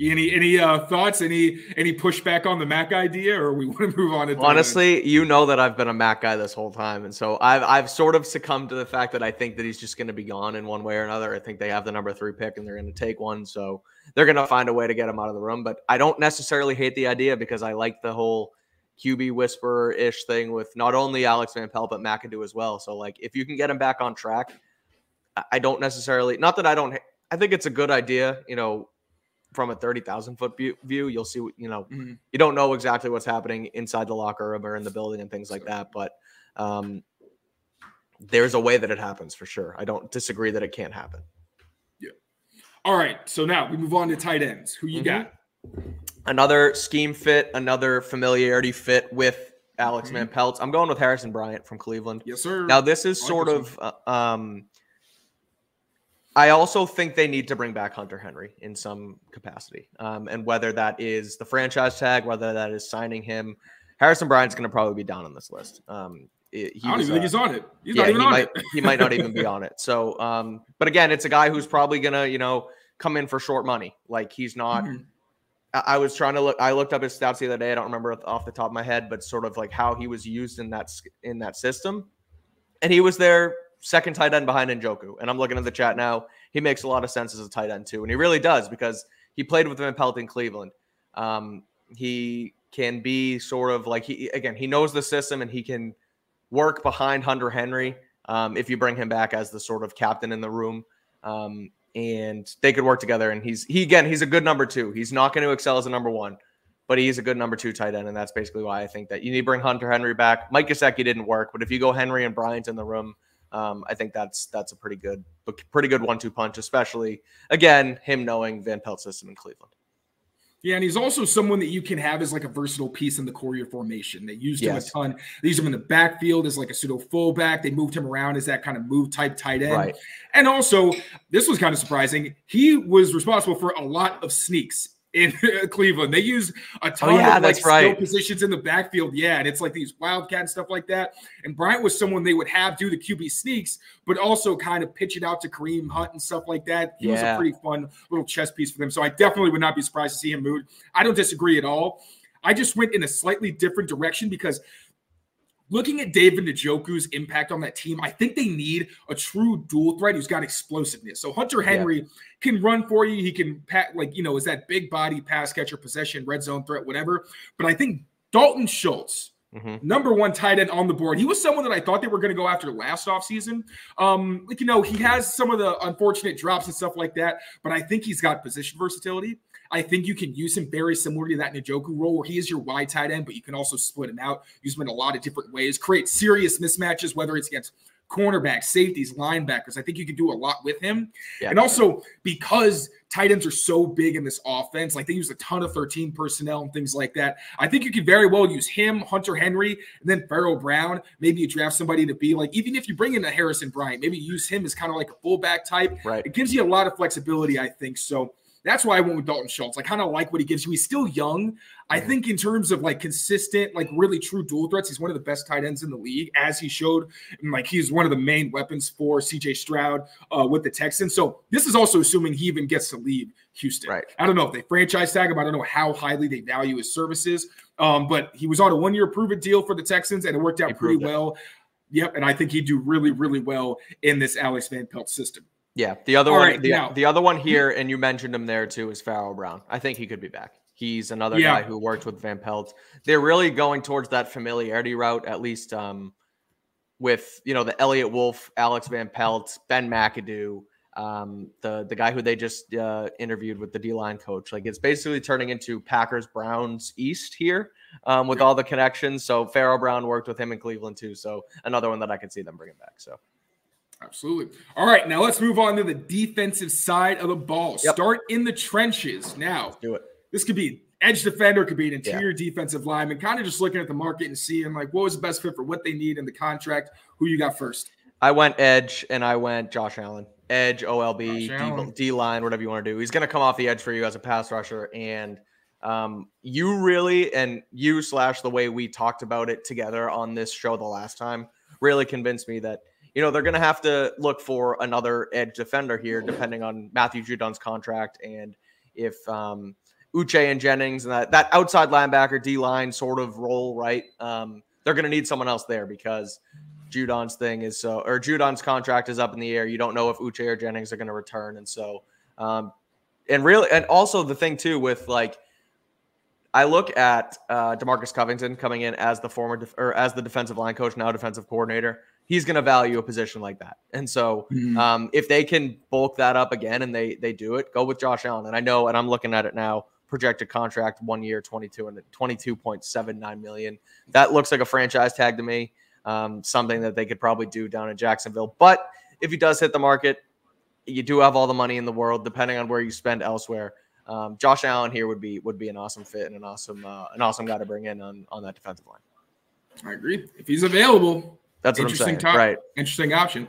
Any any uh, thoughts? Any any pushback on the Mac idea, or we want to move on? To Honestly, you know that I've been a Mac guy this whole time, and so I've I've sort of succumbed to the fact that I think that he's just going to be gone in one way or another. I think they have the number three pick, and they're going to take one, so they're going to find a way to get him out of the room. But I don't necessarily hate the idea because I like the whole QB whisperer ish thing with not only Alex Van Pelt but McAdoo as well. So like if you can get him back on track, I don't necessarily not that I don't. I think it's a good idea. You know, from a 30,000 foot view, you'll see, you know, mm-hmm. you don't know exactly what's happening inside the locker room or in the building and things like that. But um, there's a way that it happens for sure. I don't disagree that it can't happen. Yeah. All right. So now we move on to tight ends. Who you mm-hmm. got? Another scheme fit, another familiarity fit with Alex mm-hmm. Van Peltz. I'm going with Harrison Bryant from Cleveland. Yes, sir. Now, this is sort of, uh, um, I also think they need to bring back Hunter Henry in some capacity. Um, and whether that is the franchise tag, whether that is signing him, Harrison Bryant's going to probably be down on this list. Um, it, I don't even uh, think he's on it. He's yeah, not even he on might, it. he might not even be on it. So, um, but again, it's a guy who's probably going to, you know, come in for short money. Like he's not. Mm-hmm. I, I was trying to look. I looked up his stats the other day. I don't remember off the top of my head, but sort of like how he was used in that in that system, and he was there second tight end behind Njoku. And I'm looking at the chat now. He makes a lot of sense as a tight end too, and he really does because he played with him in in Cleveland. Um, he can be sort of like he again he knows the system and he can work behind Hunter Henry um, if you bring him back as the sort of captain in the room. Um, and they could work together. And he's he again he's a good number two. He's not going to excel as a number one, but he's a good number two tight end, and that's basically why I think that you need to bring Hunter Henry back. Mike Gesicki didn't work, but if you go Henry and Bryant in the room, um, I think that's that's a pretty good, pretty good one-two punch, especially again him knowing Van Pelt system in Cleveland. Yeah, and he's also someone that you can have as like a versatile piece in the core formation. They used yes. him a ton. They used him in the backfield as like a pseudo fullback. They moved him around as that kind of move type tight end. Right. And also, this was kind of surprising. He was responsible for a lot of sneaks in Cleveland. They use a oh, ton oh, yeah, of like skill positions in the backfield. Yeah, and it's like these wildcat and stuff like that. And Bryant was someone they would have do the QB sneaks, but also kind of pitch it out to Kareem Hunt and stuff like that. He yeah. was a pretty fun little chess piece for them. So I definitely would not be surprised to see him move. I don't disagree at all. I just went in a slightly different direction because looking at David Njoku's impact on that team, I think they need a true dual threat who's got explosiveness. So Hunter Henry yeah. can run for you. He can pat like you know is that big body pass catcher, possession, red zone threat, whatever. But I think Dalton Schultz. Mm-hmm. Number one tight end on the board. He was someone that I thought they were going to go after last offseason. Um, like, you know, he has some of the unfortunate drops and stuff like that, but I think he's got position versatility. I think you can use him very similar to that Njoku role where he is your wide tight end, but you can also split him out, use him in a lot of different ways, create serious mismatches, whether it's against cornerbacks, safeties, linebackers. I think you can do a lot with him. Yeah. And also because tight ends are so big in this offense, like they use a ton of 13 personnel and things like that. I think you could very well use him, Hunter Henry, and then Pharaoh Brown. Maybe you draft somebody to be like, even if you bring in a Harrison Bryant, maybe use him as kind of like a fullback type. Right. It gives you a lot of flexibility, I think. So that's why I went with Dalton Schultz. I kind of like what he gives you. He's still young. I think in terms of like consistent, like really true dual threats, he's one of the best tight ends in the league, as he showed. And like he's one of the main weapons for CJ Stroud uh, with the Texans. So this is also assuming he even gets to leave Houston. Right. I don't know if they franchise tag him. I don't know how highly they value his services. Um, but he was on a one-year prove-it deal for the Texans, and it worked out he pretty well. Yep, and I think he'd do really, really well in this Alex Van Pelt system. Yeah, the other All one, right, the, now, the other one here, and you mentioned him there too, is Pharaoh Brown. I think he could be back. He's another yeah. guy who worked with Van Pelt. They're really going towards that familiarity route, at least um, with you know the Eliot Wolf, Alex Van Pelt, Ben McAdoo, um, the the guy who they just uh, interviewed with the D line coach. Like it's basically turning into Packers Browns East here um, with all the connections. So Pharaoh Brown worked with him in Cleveland too. So another one that I could see them bringing back. So. Absolutely. All right, now let's move on to the defensive side of the ball. Yep. Start in the trenches. Now, let's do it. This could be edge defender, could be an interior yeah. defensive lineman. Kind of just looking at the market and seeing like what was the best fit for what they need in the contract. Who you got first? I went edge and I went Josh Allen. Edge, OLB, D, line, whatever you want to do. He's going to come off the edge for you as a pass rusher, and um, you really and you slash the way we talked about it together on this show the last time really convinced me that you know, they're going to have to look for another edge defender here, depending on Matthew Judon's contract and if um, Uche and Jennings and that, that outside linebacker D line sort of role, right? Um, they're going to need someone else there because Judon's thing is so, or Judon's contract is up in the air. You don't know if Uche or Jennings are going to return. And so, um, and really, and also the thing too with like, I look at uh, Demarcus Covington coming in as the former def- or as the defensive line coach, now defensive coordinator he's going to value a position like that. And so, mm-hmm. um, if they can bulk that up again and they they do it, go with Josh Allen. And I know, and I'm looking at it now, projected contract one year, 22 and 22.79 million. That looks like a franchise tag to me. Um, something that they could probably do down in Jacksonville. But if he does hit the market, you do have all the money in the world, depending on where you spend elsewhere. Um, Josh Allen here would be would be an awesome fit and an awesome uh, an awesome guy to bring in on on that defensive line. I agree. If he's available, that's saying. Top, right. Interesting option.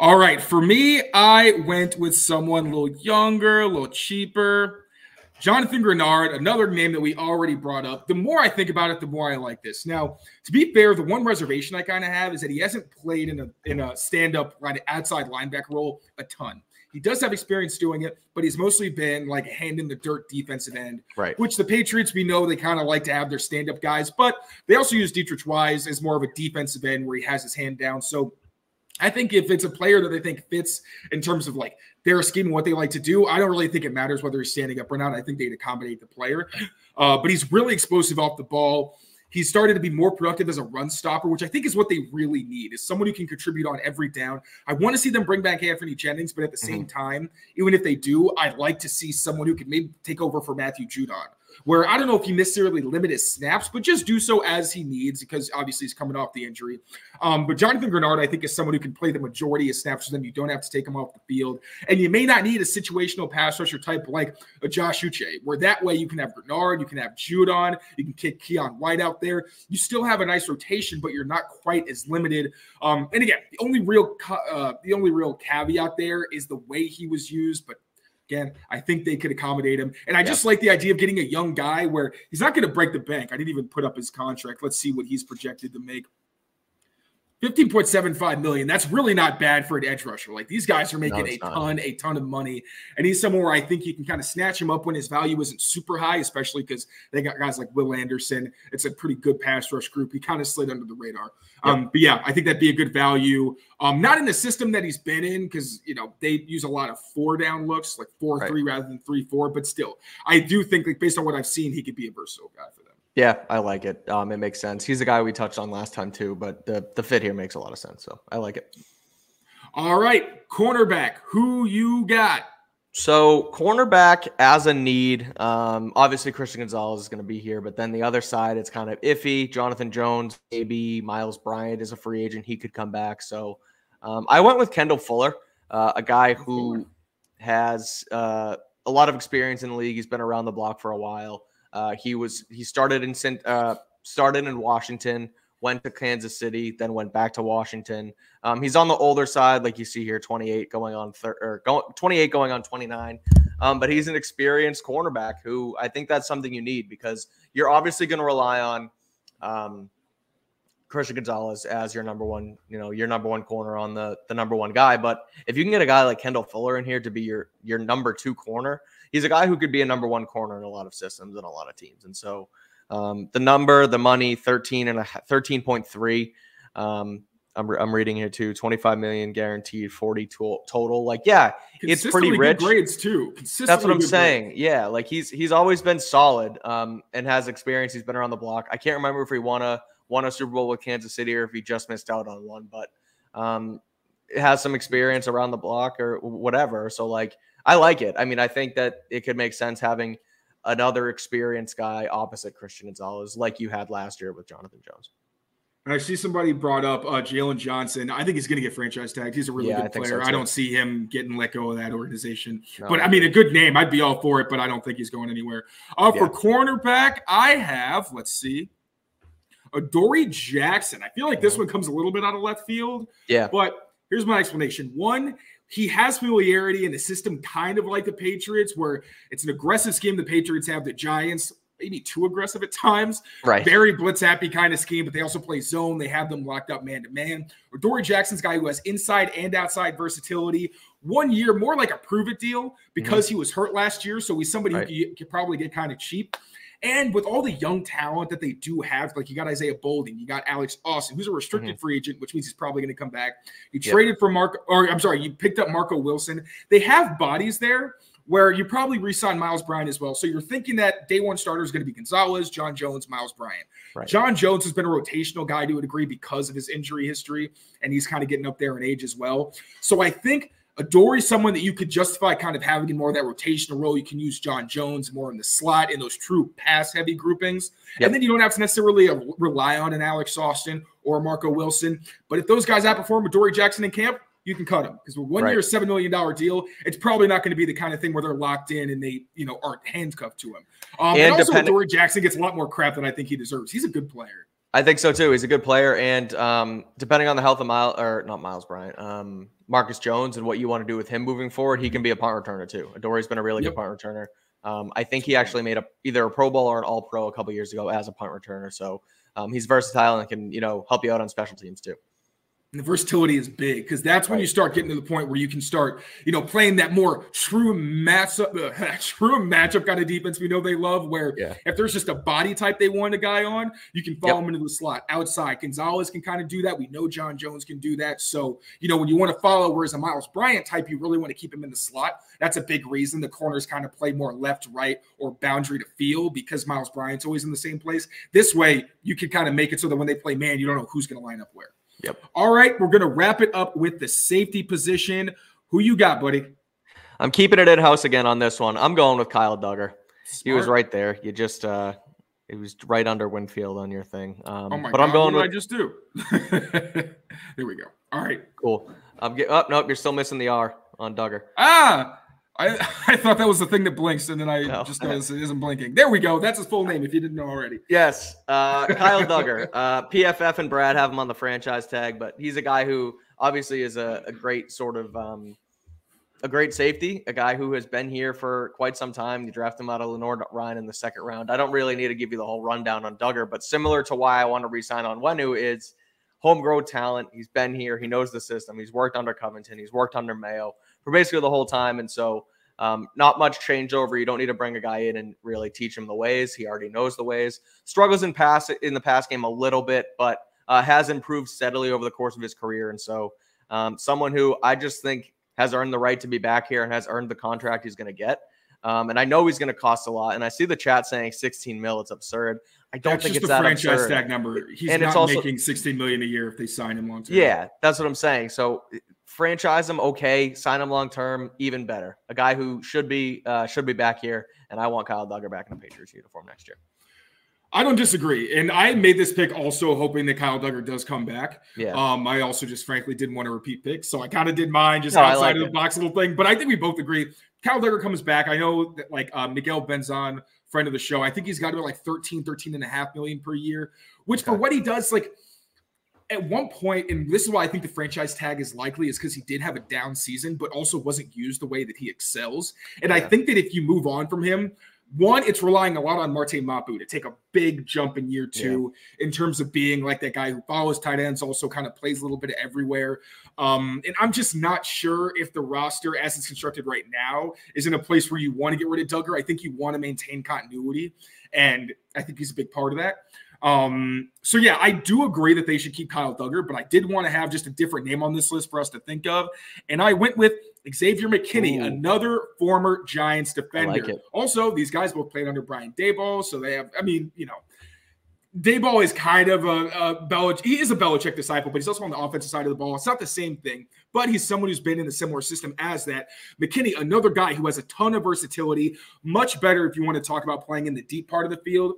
All right, for me, I went with someone a little younger, a little cheaper. Jonathan Greenard, another name that we already brought up. The more I think about it, the more I like this. Now, to be fair, the one reservation I kind of have is that he hasn't played in a in a stand-up outside linebacker role a ton. He does have experience doing it, but he's mostly been like hand in the dirt defensive end, right? Which the Patriots, we know they kind of like to have their stand-up guys, but they also use Deatrich Wise as more of a defensive end where he has his hand down. So I think if it's a player that they think fits in terms of like their scheme and what they like to do, I don't really think it matters whether he's standing up or not. I think they'd accommodate the player. Uh, but he's really explosive off the ball. He's started to be more productive as a run stopper, which I think is what they really need, is someone who can contribute on every down. I want to see them bring back Anthony Jennings, but at the same mm-hmm. time, even if they do, I'd like to see someone who can maybe take over for Matthew Judon where I don't know if he necessarily limit his snaps, but just do so as he needs because obviously he's coming off the injury. Um, but Jonathan Greenard, I think, is someone who can play the majority of snaps for them. You don't have to take him off the field. And you may not need a situational pass rusher type like a Josh Uche, where that way you can have Greenard, you can have Judon, you can kick Keion White out there. You still have a nice rotation, but you're not quite as limited. Um, and again, the only real uh, the only real caveat there is the way he was used, but Again, I think they could accommodate him. And I just like the idea of getting a young guy where he's not going to break the bank. I didn't even put up his contract. Let's see what he's projected to make. 15.75 million. That's really not bad for an edge rusher. Like these guys are making no, a ton, a ton of money. And he's somewhere I think you can kind of snatch him up when his value isn't super high, especially because they got guys like Will Anderson. It's a pretty good pass rush group. He kind of slid under the radar. Yep. Um, but yeah, I think that'd be a good value. Um, not in the system that he's been in, because you know, they use a lot of four down looks, like four right. three rather than three four. But still, I do think like based on what I've seen, he could be a versatile guy for. Yeah, I like it. Um, it makes sense. He's the guy we touched on last time too, but the the fit here makes a lot of sense. So I like it. All right, cornerback. Who you got? So cornerback as a need. Um, obviously Christian Gonzalez is going to be here, but then the other side, it's kind of iffy. Jonathan Jones, maybe Myles Bryant is a free agent. He could come back. So um, I went with Kendall Fuller, uh, a guy who has uh, a lot of experience in the league. He's been around the block for a while. Uh, he was he started in uh, started in Washington, went to Kansas City, then went back to Washington. Um, he's on the older side, like you see here, 28 going on thir- or going 28 going on 29. Um, but he's an experienced cornerback who I think that's something you need because you're obviously going to rely on um, Christian Gonzalez as your number one, you know, your number one corner on the the number one guy. But if you can get a guy like Kendall Fuller in here to be your your number two corner, he's a guy who could be a number one corner in a lot of systems and a lot of teams. And so um, the number, the money, 13 and a 13.3. Um, I'm, I'm reading here too 25 million guaranteed 40 total like yeah it's pretty rich grades too that's what i'm saying grades. yeah like he's he's always been solid um and has experience he's been around the block i can't remember if he won a won a super bowl with kansas city or if he just missed out on one but um has some experience around the block or whatever so like I like it. I mean, I think that it could make sense having another experienced guy opposite Christian Gonzalez, like you had last year with Jonathan Jones. I see somebody brought up uh, Jaylon Johnson. I think he's going to get franchise tagged. He's a really yeah, good player. So I don't see him getting let go of that organization. No, but I mean, a good name. I'd be all for it, but I don't think he's going anywhere. Uh, yeah. For cornerback, I have, let's see, Adoree Jackson. I feel like this one comes a little bit out of left field. Yeah. But here's my explanation. One, he has familiarity in the system, kind of like the Patriots, where it's an aggressive scheme the Patriots have. The Giants maybe too aggressive at times. Right. Very blitz happy kind of scheme, but they also play zone. They have them locked up man to man. Adoree Jackson's guy who has inside and outside versatility. One year, more like a prove it deal because mm-hmm. he was hurt last year. So he's somebody right. who could probably get kind of cheap. And with all the young talent that they do have, like you got Isaiah Bolden, you got Alex Austin, who's a restricted mm-hmm. free agent, which means he's probably going to come back. You yep. traded for Mark, or I'm sorry, you picked up Marco Wilson. They have bodies there where you probably re-sign Myles Bryant as well. So you're thinking that day one starter is going to be Gonzalez, John Jones, Myles Bryant. Right. John Jones has been a rotational guy to a degree because of his injury history, and he's kind of getting up there in age as well. So I think Adoree is someone that you could justify kind of having in more of that rotational role. You can use John Jones more in the slot in those true pass heavy groupings. Yep. And then you don't have to necessarily rely on an Alex Austin or Marco Wilson. But if those guys outperform Adoree Jackson in camp, you can cut them because with one right. year, seven million dollar deal, it's probably not going to be the kind of thing where they're locked in and they, you know, aren't handcuffed to him. Um, and, and also, Dory Jackson gets a lot more crap than I think he deserves. He's a good player. I think so too. He's a good player, and um, depending on the health of Miles or not Myles Bryant, um, Marcus Jones, and what you want to do with him moving forward, he can be a punt returner too. Adoree's been a really yep. good punt returner. Um, I think he actually made a either a Pro Bowl or an All Pro a couple years ago as a punt returner. So um, he's versatile and can you know help you out on special teams too. And the versatility is big because that's when you start getting to the point where you can start, you know, playing that more true matchup, uh, true matchup kind of defense we know they love. Where yeah. if there's just a body type they want a guy on, you can follow yep. him into the slot outside. Gonzalez can kind of do that. We know John Jones can do that. So you know when you want to follow, whereas a Myles Bryant type, you really want to keep him in the slot. That's a big reason the corners kind of play more left, right, or boundary to field because Myles Bryant's always in the same place. This way, you can kind of make it so that when they play man, you don't know who's going to line up where. Yep. All right, we're gonna wrap it up with the safety position. Who you got, buddy? I'm keeping it in house again on this one. I'm going with Kyle Dugger. Smart. He was right there. You just uh it was right under Winfield on your thing. Um, oh my but God, I'm going what with, I just do? Here we go. All right. Cool. I'm get, oh nope, you're still missing the R on Dugger. Ah, I, I thought that was the thing that blinks, and then I no. just noticed it isn't blinking. There we go. That's his full name if you didn't know already. Yes. Uh, Kyle Dugger. Uh, PFF and Brad have him on the franchise tag, but he's a guy who obviously is a, a great sort of um, a great safety, a guy who has been here for quite some time. You draft him out of Lenoir-Rhyne in the second round. I don't really need to give you the whole rundown on Dugger, but similar to why I want to resign Onwenu is homegrown talent. He's been here. He knows the system. He's worked under Covington. He's worked under Mayo for basically the whole time. And so, um, not much changeover. You don't need to bring a guy in and really teach him the ways. He already knows the ways. Struggles in pass in the pass game a little bit, but uh, has improved steadily over the course of his career. And so, um, someone who I just think has earned the right to be back here and has earned the contract he's going to get. Um, and I know he's going to cost a lot. And I see the chat saying 16 mil. It's absurd. I don't that's think it's that franchise absurd. tag number. He's and not it's also, making 16 million a year if they sign him long term. Yeah, that's what I'm saying. So franchise him, okay. Sign him long term, even better. A guy who should be uh, should be back here, and I want Kyle Dugger back in a Patriots uniform next year. I don't disagree, and I made this pick also hoping that Kyle Dugger does come back. Yeah. Um, I also just frankly didn't want to repeat picks, so I kind of did mine just no, outside like of the it. box little thing. But I think we both agree Kyle Dugger comes back. I know that like uh, Miguel Benzan, friend of the show, I think he's got to be like 13, 13 and a half million per year, which okay. for what he does, like at one point, and this is why I think the franchise tag is likely, is because he did have a down season, but also wasn't used the way that he excels. And yeah. I think that if you move on from him, one, it's relying a lot on Marte Mapu to take a big jump in year two yeah. in terms of being like that guy who follows tight ends, also kind of plays a little bit of everywhere. Um, and I'm just not sure if the roster, as it's constructed right now, is in a place where you want to get rid of Dugger. I think you want to maintain continuity, and I think he's a big part of that. Um, so yeah, I do agree that they should keep Kyle Dugger, but I did want to have just a different name on this list for us to think of. And I went with Xavier McKinney, Ooh. another former Giants defender. Like also, these guys both played under Brian Daboll, so they have, I mean, you know, Daboll is kind of a, a Belichick. He is a Belichick disciple, but he's also on the offensive side of the ball. It's not the same thing, but he's someone who's been in a similar system as that. McKinney, another guy who has a ton of versatility, much better if you want to talk about playing in the deep part of the field.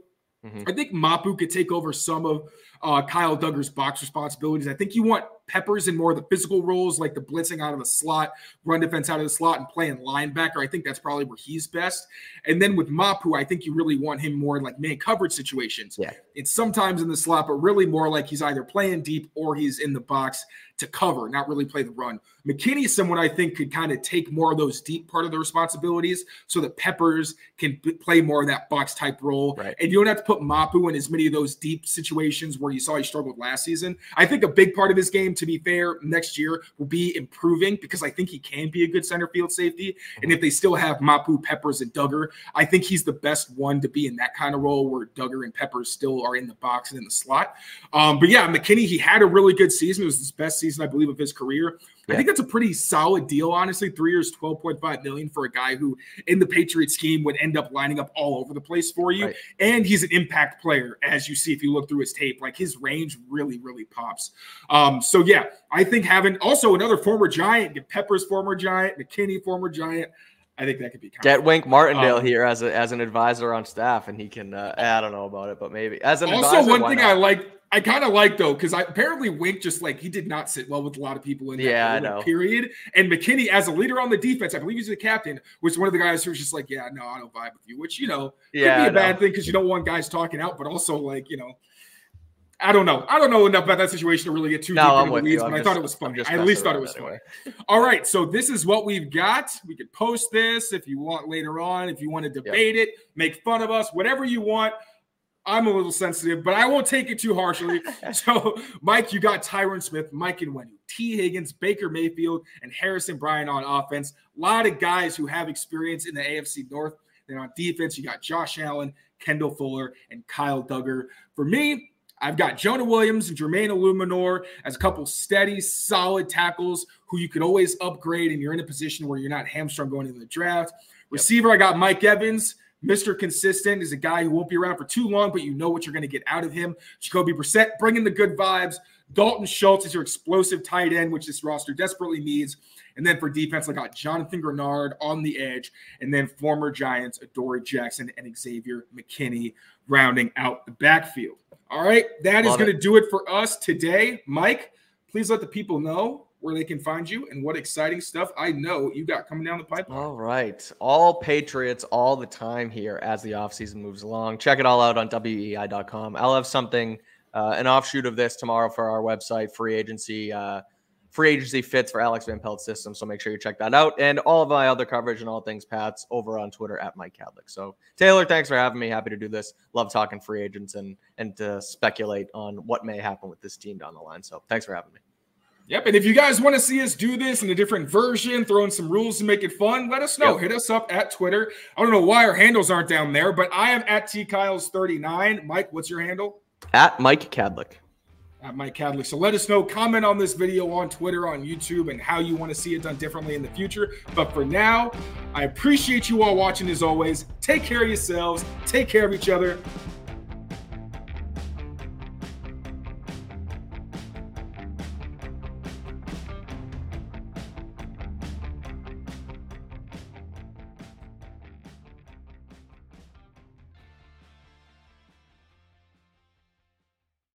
Mm-hmm. I think Mapu could take over some of uh, Kyle Dugger's box responsibilities. I think you want Peppers in more of the physical roles, like the blitzing out of the slot, run defense out of the slot, and playing linebacker. I think that's probably where he's best. And then with Mapu, I think you really want him more in like man coverage situations. Yeah. It's sometimes in the slot, but really more like he's either playing deep or he's in the box to cover, not really play the run. McKinney is someone I think could kind of take more of those deep part of the responsibilities so that Peppers can play more of that box type role. Right. And you don't have to put Mapu in as many of those deep situations where you saw he struggled last season. I think a big part of his game, to be fair, next year will be improving because I think he can be a good center field safety. Mm-hmm. And if they still have Mapu, Peppers, and Dugger, I think he's the best one to be in that kind of role where Dugger and Peppers still are in the box and in the slot. Um, but yeah, McKinney, he had a really good season. It was his best season, I believe, of his career. I think that's a pretty solid deal, honestly. Three years, twelve point five million for a guy who, in the Patriot scheme, would end up lining up all over the place for you. Right. And he's an impact player, as you see if you look through his tape. Like his range really, really pops. Um, so yeah, I think having also another former Giant, get Peppers former Giant, McKinney former Giant. I think that could be kind Get Wink Martindale Um, here as a, as an advisor on staff, and he can. Uh, I don't know about it, but maybe as an also advisor, one thing not? I like. I kind of like though because I apparently Wink just like he did not sit well with a lot of people in that Yeah, I know. period. And McKinney, as a leader on the defense, I believe he's the captain, was one of the guys who was just like, "Yeah, no, I don't vibe with you," which you know yeah, could be a bad thing because you don't want guys talking out, but also like you know, I don't know. I don't know enough about that situation to really get too No, deep I'm into the weeds, but I thought it was funny. I at least thought it was funny. All right, so this is what we've got. We could post this if you want later on. If you want to debate it, make fun of us, whatever you want. I'm a little sensitive, but I won't take it too harshly. so, Mike, you got Tyron Smith, Mike and Wendy, Tee Higgins, Baker Mayfield, and Harrison Bryant on offense. A lot of guys who have experience in the AFC North. Then on defense, you got Josh Allen, Kendall Fuller, and Kyle Dugger. For me, I've got Jonah Williams and Jermaine Eluemunor as a couple steady, solid tackles who you could always upgrade, and you're in a position where you're not hamstrung going into the draft. Receiver, I got Mike Evans. Mr. Consistent is a guy who won't be around for too long, but you know what you're going to get out of him. Jacoby Brissett bringing the good vibes. Dalton Schultz is your explosive tight end, which this roster desperately needs. And then for defense, I got Jonathan Greenard on the edge, and then former Giants Adoree Jackson and Xavier McKinney rounding out the backfield. All right, that is Love going to do it for us today. Mike, please let the people know where they can find you and what exciting stuff I know you got coming down the pipeline. All right. All Patriots all the time here as the offseason moves along. Check it all out on WEEI.com. I'll have something, uh, an offshoot of this tomorrow for our website, free agency. Uh, free agency fits for Alex Van Pelt system. So make sure you check that out. And all of my other coverage and all things Pats over on Twitter at Mike Kadlick. So Taylor, thanks for having me. Happy to do this. Love talking free agents and and to speculate on what may happen with this team down the line. So thanks for having me. Yep. And if you guys want to see us do this in a different version, throw in some rules to make it fun, let us know. Yep. Hit us up at Twitter. I don't know why our handles aren't down there, but I am at T Kyles39. Mike, what's your handle? At Mike Kadlick. At Mike Kadlick. So let us know, comment on this video on Twitter, on YouTube, and how you want to see it done differently in the future. But for now, I appreciate you all watching as always. Take care of yourselves, take care of each other.